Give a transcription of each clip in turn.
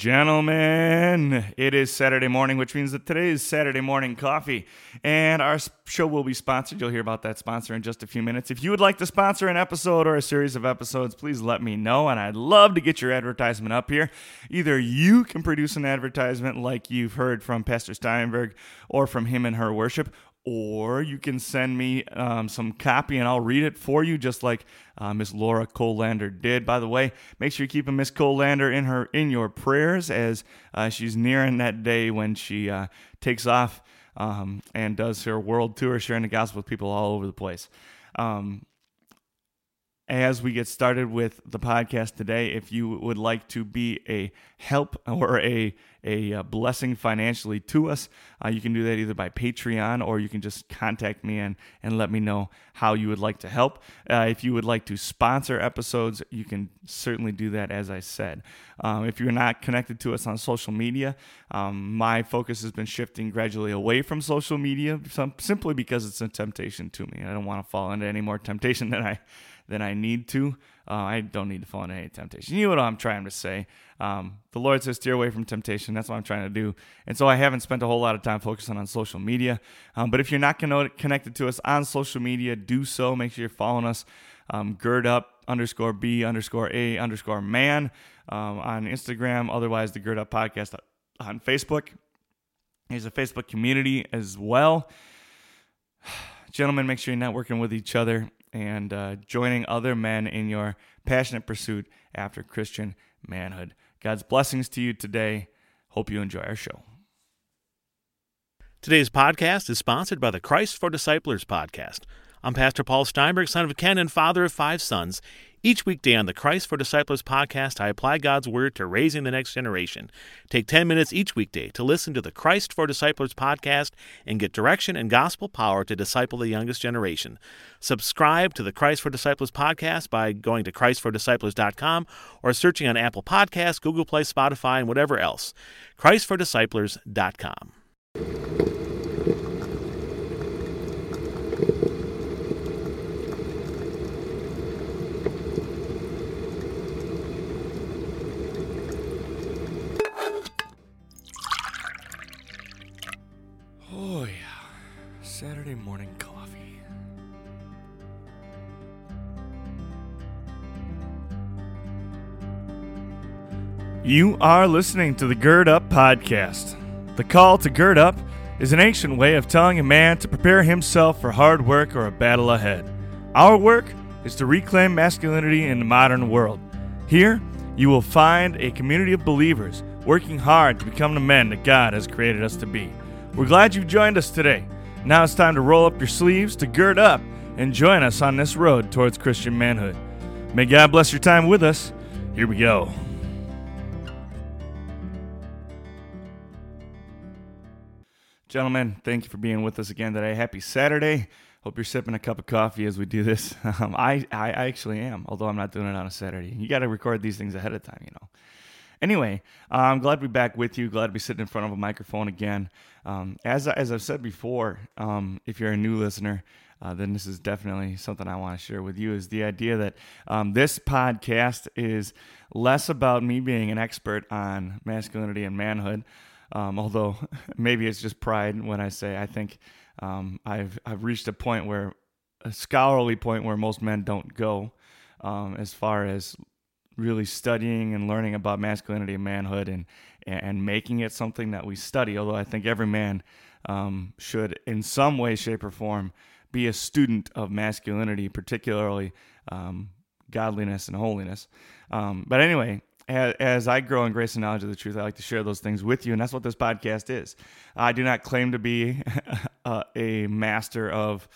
Gentlemen, it is Saturday morning, which means that today is Saturday morning coffee. And our show will be sponsored. You'll hear about that sponsor in just a few minutes. If you would like to sponsor an episode or a series of episodes, please let me know. And I'd love to get your advertisement up here. Either you can produce an advertisement like you've heard from Pastor Steinberg or from him and her worship, or you can send me um, some copy and I'll read it for you, just like uh, Miss Laura Colander did. By the way, make sure you keep Miss Colander in her in your prayers as uh, she's nearing that day when she uh, takes off um, and does her world tour, sharing the gospel with people all over the place. Um, as we get started with the podcast today, if you would like to be a help or a a uh, blessing financially to us, uh, you can do that either by Patreon or you can just contact me and, and let me know how you would like to help. Uh, if you would like to sponsor episodes, you can certainly do that, as I said. Um, if you're not connected to us on social media, um, my focus has been shifting gradually away from social media simply because it's a temptation to me. I don't want to fall into any more temptation than I than I need to. Uh, I don't need to fall into any temptation. You know what I'm trying to say. Um, the Lord says steer away from temptation. That's what I'm trying to do. And so I haven't spent a whole lot of time focusing on social media. Um, but if you're not connected to us on social media, do so. Make sure you're following us. Um, gird up underscore B underscore A underscore man um, on Instagram. Otherwise, the Gird Up Podcast on Facebook. There's a Facebook community as well. Gentlemen, make sure you're networking with each other and uh, joining other men in your passionate pursuit after Christian manhood. God's blessings to you today. Hope you enjoy our show. Today's podcast is sponsored by the Christ for Disciples podcast. I'm Pastor Paul Steinberg, son of Ken and father of five sons. Each weekday on the Christ for Disciples podcast, I apply God's Word to raising the next generation. Take 10 minutes each weekday to listen to the Christ for Disciples podcast and get direction and gospel power to disciple the youngest generation. Subscribe to the Christ for Disciples podcast by going to ChristForDisciples.com or searching on Apple Podcasts, Google Play, Spotify, and whatever else. ChristForDisciples.com. Saturday morning coffee. You are listening to the Gird Up Podcast. The call to gird up is an ancient way of telling a man to prepare himself for hard work or a battle ahead. Our work is to reclaim masculinity in the modern world. Here, you will find a community of believers working hard to become the men that God has created us to be. We're glad you've joined us today. Now it's time to roll up your sleeves, to gird up, and join us on this road towards Christian manhood. May God bless your time with us. Here we go. Gentlemen, thank you for being with us again today. Happy Saturday. Hope you're sipping a cup of coffee as we do this. Um, I, I actually am, although I'm not doing it on a Saturday. You got to record these things ahead of time, you know. Anyway, uh, I'm glad to be back with you. Glad to be sitting in front of a microphone again. Um, as as I've said before, um, if you're a new listener, uh, then this is definitely something I want to share with you. Is the idea that um, this podcast is less about me being an expert on masculinity and manhood, um, although maybe it's just pride when I say I think um, I've I've reached a point where a scholarly point where most men don't go. Um, as far as really studying and learning about masculinity and manhood and and making it something that we study. Although I think every man um, should, in some way, shape, or form, be a student of masculinity, particularly um, godliness and holiness. Um, but anyway, as, I grow in grace and knowledge of the truth, I like to share those things with you, and that's what this podcast is. I do not claim to be a, a master of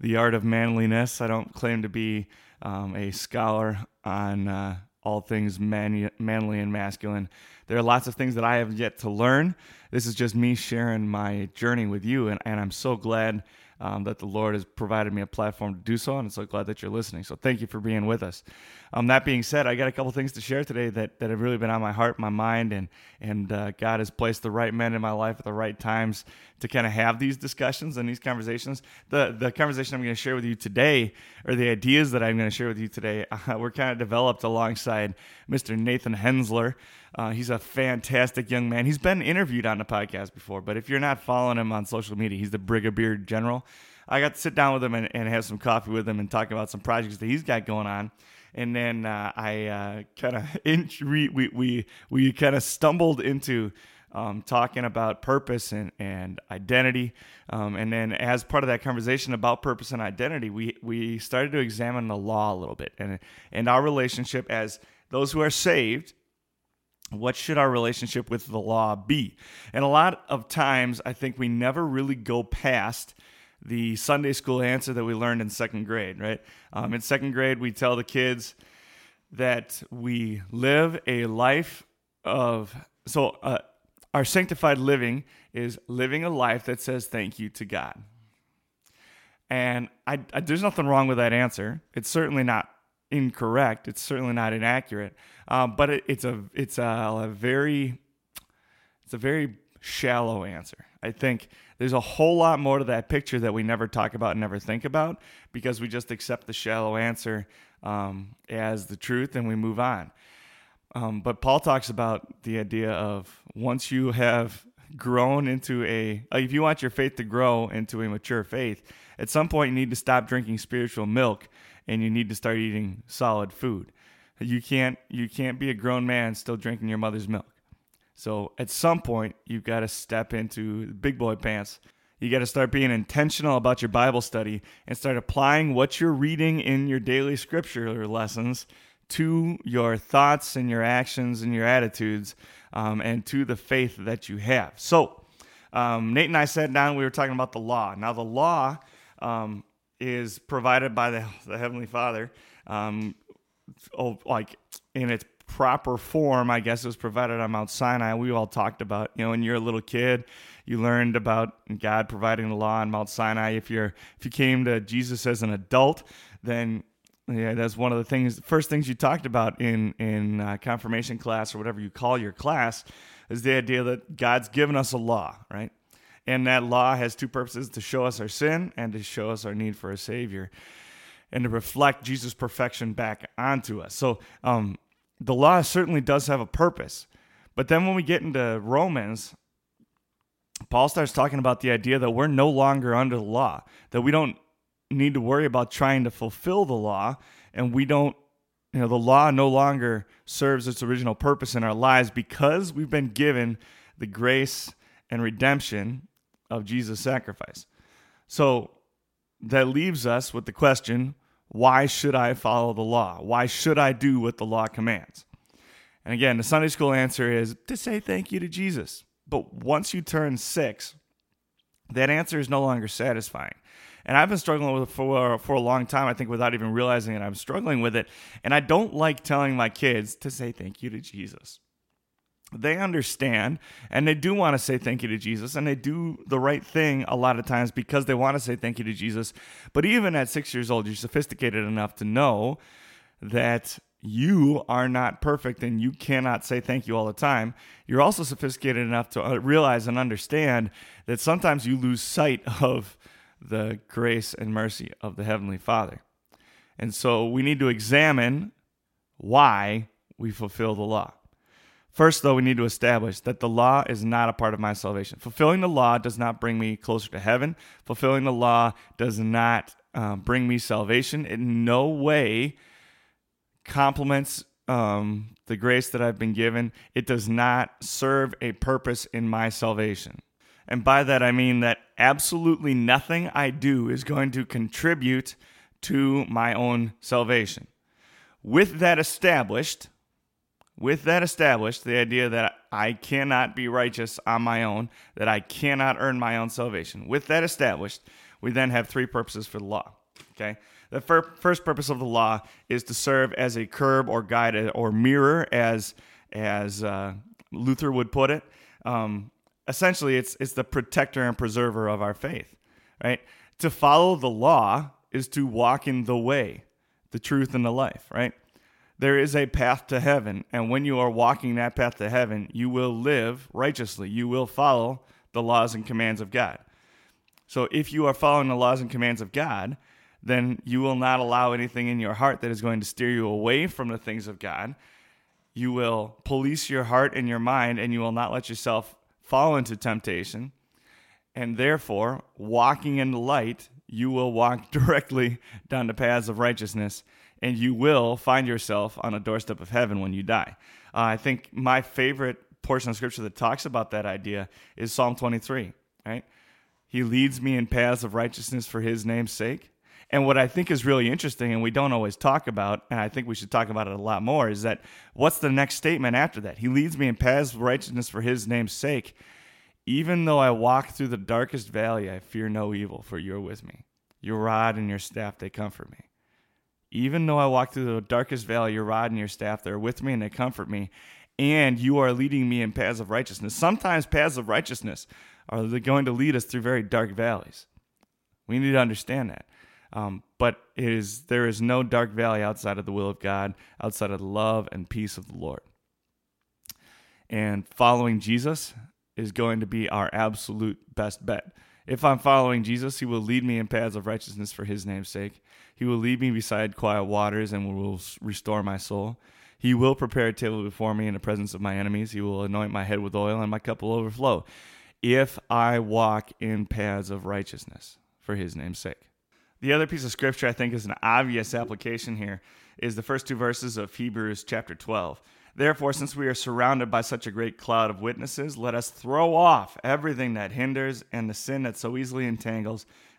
the art of manliness. I don't claim to be um, a scholar on uh, all things man- manly and masculine. There are lots of things that I have yet to learn. This is just me sharing my journey with you, and, and I'm so glad um, that the Lord has provided me a platform to do so, and I'm so glad that you're listening. So thank you for being with us. Um, that being said, I got a couple things to share today that, that have really been on my heart, my mind, and and uh, God has placed the right men in my life at the right times to kind of have these discussions and these conversations. The the conversation I'm going to share with you today, or the ideas that I'm going to share with you today, uh, were kind of developed alongside Mr. Nathan Hensler. Uh, he's a fantastic young man. He's been interviewed on the podcast before, but if you're not following him on social media, he's the Brigadier General. I got to sit down with him and, and have some coffee with him and talk about some projects that he's got going on. And then uh, I uh, kind of we we we kind of stumbled into um, talking about purpose and, and identity. Um, and then, as part of that conversation about purpose and identity, we, we started to examine the law a little bit and, and our relationship as those who are saved. What should our relationship with the law be? And a lot of times, I think we never really go past the Sunday school answer that we learned in second grade, right? Um, in second grade, we tell the kids that we live a life of so uh, our sanctified living is living a life that says thank you to God. And I, I, there's nothing wrong with that answer. It's certainly not incorrect. It's certainly not inaccurate. Um, but it, it's a it's a, a very it's a very shallow answer. I think there's a whole lot more to that picture that we never talk about and never think about because we just accept the shallow answer um, as the truth and we move on. Um, but Paul talks about the idea of once you have grown into a, if you want your faith to grow into a mature faith, at some point you need to stop drinking spiritual milk and you need to start eating solid food. You can't you can't be a grown man still drinking your mother's milk. So at some point you've got to step into big boy pants. You got to start being intentional about your Bible study and start applying what you're reading in your daily scripture lessons to your thoughts and your actions and your attitudes um, and to the faith that you have. So, um, Nate and I sat down, we were talking about the law. Now, the law um, is provided by the, the Heavenly Father, um, oh, like in its proper form, I guess it was provided on Mount Sinai. We all talked about, you know, when you're a little kid, you learned about God providing the law on Mount Sinai. If you're if you came to Jesus as an adult, then yeah, that's one of the things. First things you talked about in in uh, confirmation class or whatever you call your class is the idea that God's given us a law, right? And that law has two purposes: to show us our sin and to show us our need for a Savior, and to reflect Jesus' perfection back onto us. So, um, the law certainly does have a purpose. But then when we get into Romans, Paul starts talking about the idea that we're no longer under the law, that we don't need to worry about trying to fulfill the law and we don't you know the law no longer serves its original purpose in our lives because we've been given the grace and redemption of Jesus sacrifice so that leaves us with the question why should I follow the law why should I do what the law commands and again the Sunday school answer is to say thank you to Jesus but once you turn 6 that answer is no longer satisfying and I've been struggling with it for for a long time. I think without even realizing it, I'm struggling with it. And I don't like telling my kids to say thank you to Jesus. They understand and they do want to say thank you to Jesus and they do the right thing a lot of times because they want to say thank you to Jesus. But even at six years old, you're sophisticated enough to know that you are not perfect and you cannot say thank you all the time. You're also sophisticated enough to uh, realize and understand that sometimes you lose sight of the grace and mercy of the Heavenly Father. And so we need to examine why we fulfill the law. First, though, we need to establish that the law is not a part of my salvation. Fulfilling the law does not bring me closer to heaven. Fulfilling the law does not um, bring me salvation. In no way complements um, the grace that I've been given. It does not serve a purpose in my salvation. And by that, I mean that absolutely nothing I do is going to contribute to my own salvation. With that established, with that established, the idea that I cannot be righteous on my own, that I cannot earn my own salvation, with that established, we then have three purposes for the law. Okay? The fir- first purpose of the law is to serve as a curb or guide or mirror, as, as uh, Luther would put it. Um, essentially it's it's the protector and preserver of our faith, right? To follow the law is to walk in the way, the truth and the life, right? There is a path to heaven, and when you are walking that path to heaven, you will live righteously. You will follow the laws and commands of God. So if you are following the laws and commands of God, then you will not allow anything in your heart that is going to steer you away from the things of God You will police your heart and your mind, and you will not let yourself fall into temptation. And therefore, walking in the light, you will walk directly down the paths of righteousness, and you will find yourself on a doorstep of heaven when you die. Uh, I think my favorite portion of scripture that talks about that idea is Psalm 23, right? He leads me in paths of righteousness for his name's sake. And what I think is really interesting, and we don't always talk about, and I think we should talk about it a lot more, is that what's the next statement after that? He leads me in paths of righteousness for his name's sake. Even though I walk through the darkest valley, I fear no evil, for you're with me. Your rod and your staff, they comfort me. Even though I walk through the darkest valley, your rod and your staff, they're with me and they comfort me. And you are leading me in paths of righteousness. Sometimes paths of righteousness are going to lead us through very dark valleys. We need to understand that. Um, but it is, there is no dark valley outside of the will of God, outside of the love and peace of the Lord. And following Jesus is going to be our absolute best bet. If I'm following Jesus, he will lead me in paths of righteousness for his name's sake. He will lead me beside quiet waters and will restore my soul. He will prepare a table before me in the presence of my enemies. He will anoint my head with oil and my cup will overflow. If I walk in paths of righteousness for his name's sake. The other piece of scripture I think is an obvious application here is the first two verses of Hebrews chapter 12. Therefore, since we are surrounded by such a great cloud of witnesses, let us throw off everything that hinders and the sin that so easily entangles,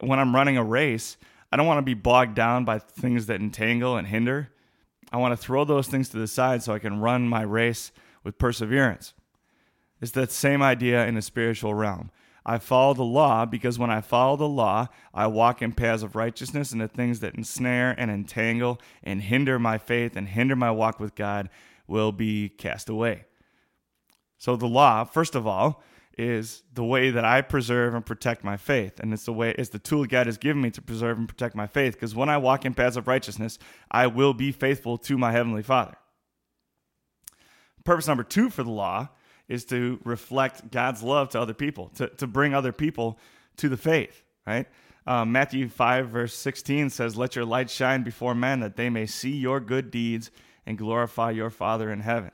when I'm running a race, I don't want to be bogged down by things that entangle and hinder. I want to throw those things to the side so I can run my race with perseverance. It's that same idea in the spiritual realm. I follow the law because when I follow the law, I walk in paths of righteousness, and the things that ensnare and entangle and hinder my faith and hinder my walk with God will be cast away. So, the law, first of all, is the way that I preserve and protect my faith. And it's the way it's the tool God has given me to preserve and protect my faith. Because when I walk in paths of righteousness, I will be faithful to my Heavenly Father. Purpose number two for the law is to reflect God's love to other people, to, to bring other people to the faith, right? Um, Matthew 5, verse 16 says, Let your light shine before men that they may see your good deeds and glorify your Father in heaven.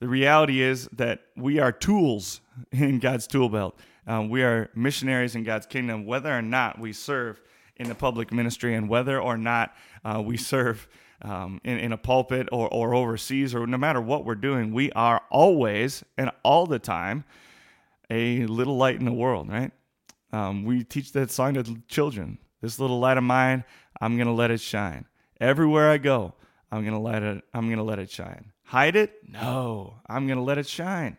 The reality is that we are tools in God's tool belt. Um, we are missionaries in God's kingdom, whether or not we serve in the public ministry and whether or not uh, we serve um, in, in a pulpit or, or overseas or no matter what we're doing, we are always and all the time a little light in the world, right? Um, we teach that song to children. This little light of mine, I'm gonna let it shine. Everywhere I go, I'm gonna let it. I'm gonna let it shine. Hide it? No, I'm gonna let it shine.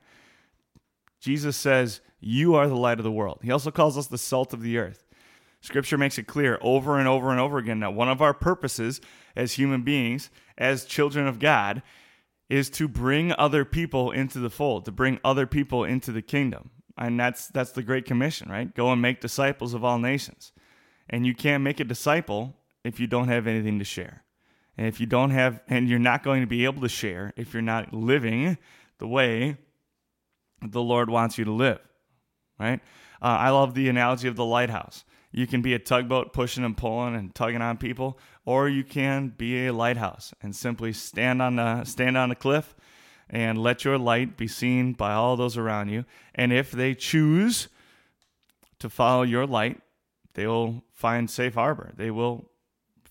Jesus says, "You are the light of the world." He also calls us the salt of the earth. Scripture makes it clear over and over and over again that one of our purposes as human beings, as children of God, is to bring other people into the fold, to bring other people into the kingdom. And that's that's the great commission, right? Go and make disciples of all nations. And you can't make a disciple if you don't have anything to share. And if you don't have and you're not going to be able to share if you're not living the way the Lord wants you to live. Right? Uh, I love the analogy of the lighthouse. You can be a tugboat pushing and pulling and tugging on people, or you can be a lighthouse and simply stand on the stand on the cliff and let your light be seen by all those around you. And if they choose to follow your light, they will find safe harbor. They will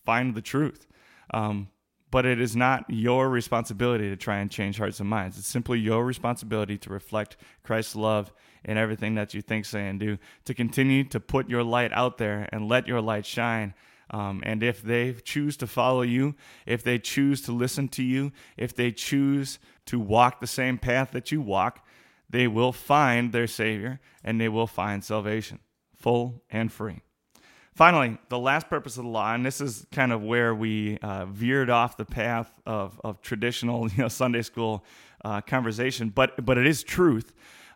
find the truth. Um, but it is not your responsibility to try and change hearts and minds. It's simply your responsibility to reflect Christ's love in everything that you think, say, and do, to continue to put your light out there and let your light shine. Um, and if they choose to follow you, if they choose to listen to you, if they choose to walk the same path that you walk, they will find their Savior and they will find salvation, full and free. Finally, the last purpose of the law, and this is kind of where we uh, veered off the path of, of traditional you know, Sunday school uh, conversation, but but it is truth.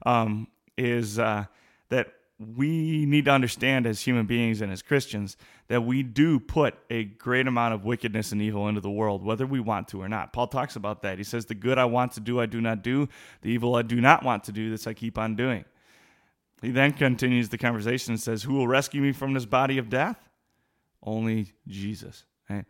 Um, is uh, that we need to understand as human beings and as Christians that we do put a great amount of wickedness and evil into the world, whether we want to or not. Paul talks about that. He says, The good I want to do, I do not do. The evil I do not want to do, this I keep on doing. He then continues the conversation and says, Who will rescue me from this body of death? Only Jesus. Right?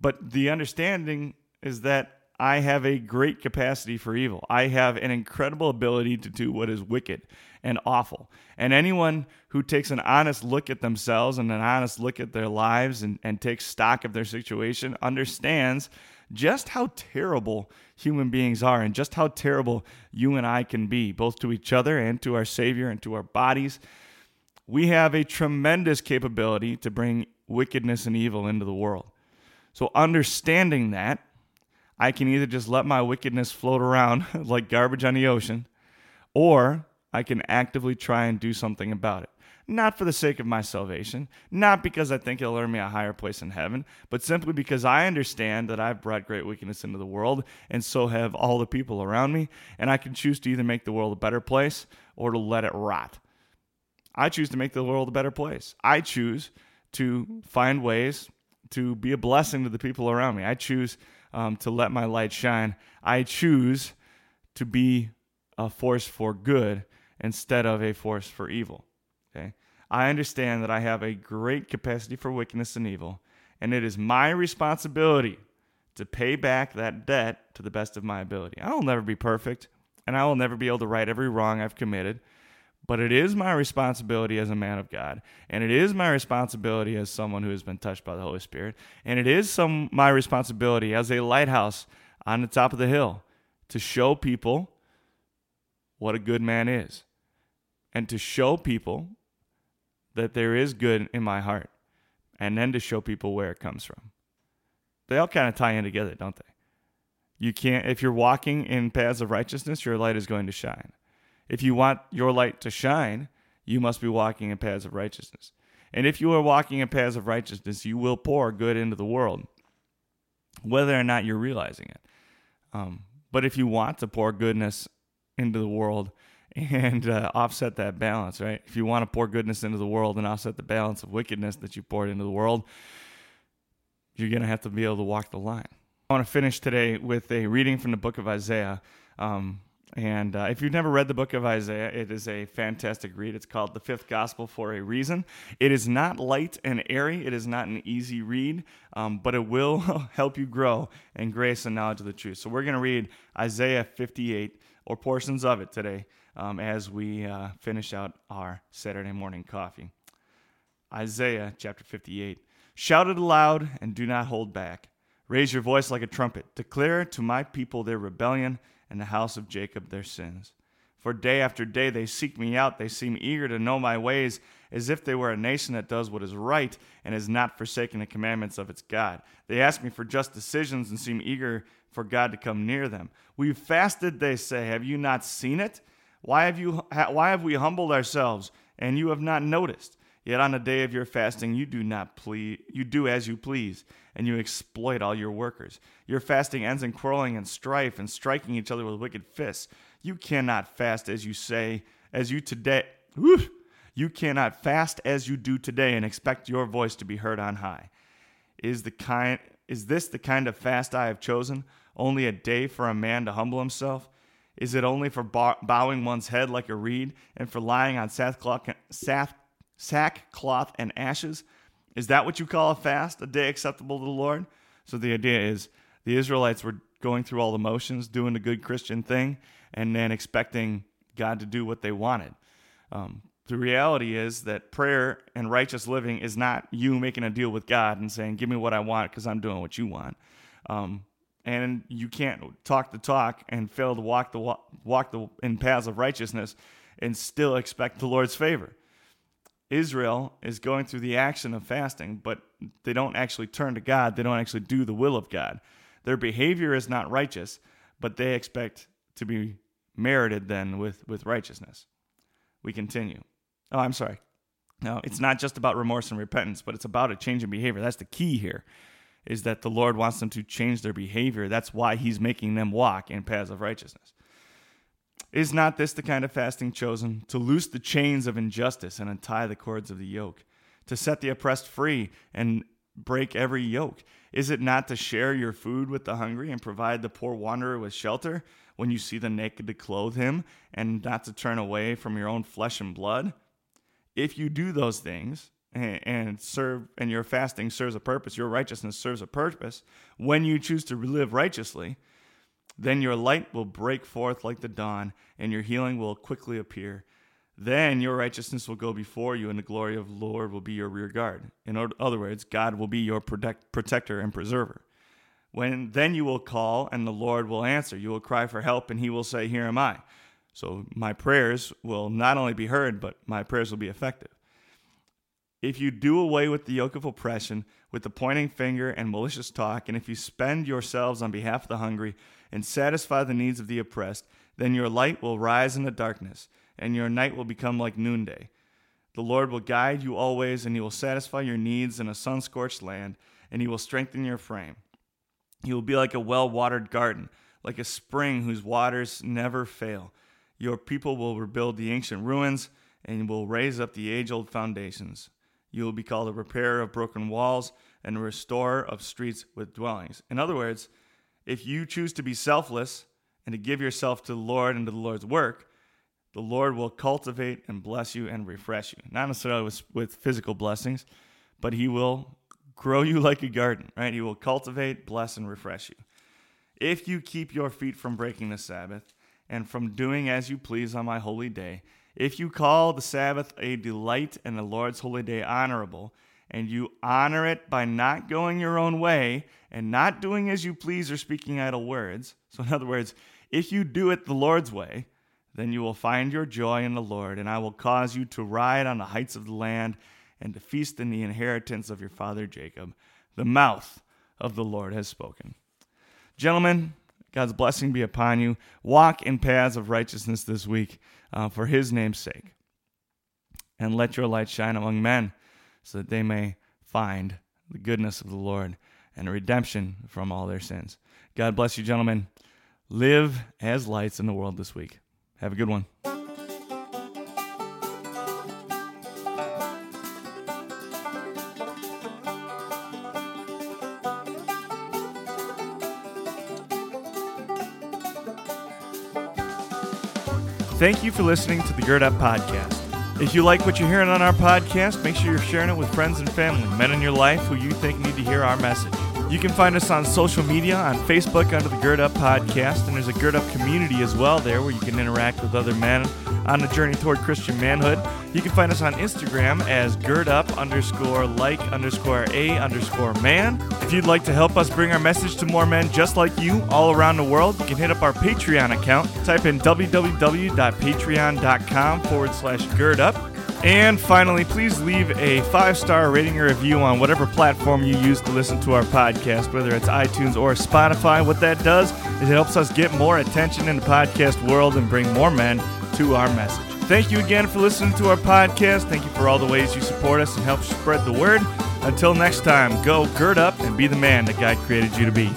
But the understanding is that I have a great capacity for evil. I have an incredible ability to do what is wicked and awful. And anyone who takes an honest look at themselves and an honest look at their lives and, and takes stock of their situation understands just how terrible human beings are and just how terrible you and I can be, both to each other and to our Savior and to our bodies. We have a tremendous capability to bring wickedness and evil into the world. So, understanding that, I can either just let my wickedness float around like garbage on the ocean, or I can actively try and do something about it. Not for the sake of my salvation, not because I think it'll earn me a higher place in heaven, but simply because I understand that I've brought great wickedness into the world, and so have all the people around me, and I can choose to either make the world a better place or to let it rot. I choose to make the world a better place. I choose to find ways to be a blessing to the people around me. I choose um, to let my light shine. I choose to be a force for good instead of a force for evil. I understand that I have a great capacity for wickedness and evil, and it is my responsibility to pay back that debt to the best of my ability. I will never be perfect, and I will never be able to right every wrong I've committed, but it is my responsibility as a man of God, and it is my responsibility as someone who has been touched by the Holy Spirit, and it is some my responsibility as a lighthouse on the top of the hill to show people what a good man is and to show people that there is good in my heart and then to show people where it comes from. They all kind of tie in together, don't they? You can't, if you're walking in paths of righteousness, your light is going to shine. If you want your light to shine, you must be walking in paths of righteousness. And if you are walking in paths of righteousness, you will pour good into the world, whether or not you're realizing it. Um, but if you want to pour goodness into the world, and uh, offset that balance, right? If you want to pour goodness into the world and offset the balance of wickedness that you poured into the world, you're going to have to be able to walk the line. I want to finish today with a reading from the book of Isaiah. Um, and uh, if you've never read the book of Isaiah, it is a fantastic read. It's called The Fifth Gospel for a reason. It is not light and airy, it is not an easy read, um, but it will help you grow in grace and knowledge of the truth. So we're going to read Isaiah 58 or portions of it today um, as we uh, finish out our Saturday morning coffee. Isaiah chapter 58. Shout it aloud and do not hold back. Raise your voice like a trumpet. Declare to my people their rebellion and the house of Jacob their sins. For day after day they seek me out. They seem eager to know my ways, as if they were a nation that does what is right and has not forsaken the commandments of its God. They ask me for just decisions and seem eager for God to come near them. We've fasted, they say. Have you not seen it? Why have, you, why have we humbled ourselves and you have not noticed? Yet on the day of your fasting, you do not please, you do as you please, and you exploit all your workers. Your fasting ends in quarreling and strife and striking each other with wicked fists. You cannot fast as you say, as you today. You cannot fast as you do today and expect your voice to be heard on high. Is the kind is this the kind of fast I have chosen? Only a day for a man to humble himself? Is it only for bowing one's head like a reed and for lying on sackcloth, sackcloth and ashes? Is that what you call a fast, a day acceptable to the Lord? So the idea is the Israelites were going through all the motions, doing the good Christian thing, and then expecting God to do what they wanted. Um, the reality is that prayer and righteous living is not you making a deal with God and saying, Give me what I want because I'm doing what you want. Um, and you can't talk the talk and fail to walk the walk the in paths of righteousness and still expect the Lord's favor. Israel is going through the action of fasting, but they don't actually turn to God. They don't actually do the will of God. Their behavior is not righteous, but they expect to be merited then with, with righteousness. We continue. Oh, I'm sorry. No, it's not just about remorse and repentance, but it's about a change in behavior. That's the key here is that the Lord wants them to change their behavior. That's why He's making them walk in paths of righteousness. Is not this the kind of fasting chosen to loose the chains of injustice and untie the cords of the yoke, to set the oppressed free and break every yoke? Is it not to share your food with the hungry and provide the poor wanderer with shelter when you see the naked to clothe him and not to turn away from your own flesh and blood? If you do those things and serve and your fasting serves a purpose, your righteousness serves a purpose, when you choose to live righteously, then your light will break forth like the dawn, and your healing will quickly appear. Then your righteousness will go before you, and the glory of the Lord will be your rear guard. In other words, God will be your protect, protector and preserver. When then you will call, and the Lord will answer. You will cry for help, and He will say, "Here am I." So my prayers will not only be heard, but my prayers will be effective. If you do away with the yoke of oppression, with the pointing finger and malicious talk, and if you spend yourselves on behalf of the hungry and satisfy the needs of the oppressed, then your light will rise in the darkness, and your night will become like noonday. The Lord will guide you always, and he will satisfy your needs in a sun scorched land, and he will strengthen your frame. You will be like a well watered garden, like a spring whose waters never fail. Your people will rebuild the ancient ruins, and will raise up the age old foundations. You will be called a repairer of broken walls and a restorer of streets with dwellings. In other words, if you choose to be selfless and to give yourself to the Lord and to the Lord's work, the Lord will cultivate and bless you and refresh you. Not necessarily with, with physical blessings, but He will grow you like a garden, right? He will cultivate, bless, and refresh you. If you keep your feet from breaking the Sabbath and from doing as you please on my holy day, if you call the Sabbath a delight and the Lord's holy day honorable, and you honor it by not going your own way and not doing as you please or speaking idle words, so in other words, if you do it the Lord's way, then you will find your joy in the Lord, and I will cause you to ride on the heights of the land and to feast in the inheritance of your father Jacob. The mouth of the Lord has spoken. Gentlemen, God's blessing be upon you. Walk in paths of righteousness this week uh, for his name's sake. And let your light shine among men so that they may find the goodness of the Lord and redemption from all their sins. God bless you, gentlemen. Live as lights in the world this week. Have a good one. Thank you for listening to the Gird Up Podcast. If you like what you're hearing on our podcast, make sure you're sharing it with friends and family, men in your life who you think need to hear our message. You can find us on social media on Facebook under the Gird Up Podcast, and there's a Gird Up community as well there where you can interact with other men on the journey toward Christian manhood. You can find us on Instagram as Gird Up underscore like underscore a underscore man. If you'd like to help us bring our message to more men just like you all around the world, you can hit up our Patreon account. Type in www.patreon.com forward slash girdup. and finally, please leave a five star rating or review on whatever platform you use to listen to our podcast, whether it's iTunes or Spotify. What that does is it helps us get more attention in the podcast world and bring more men to our message. Thank you again for listening to our podcast. Thank you for all the ways you support us and help spread the word. Until next time, go gird up and be the man that God created you to be.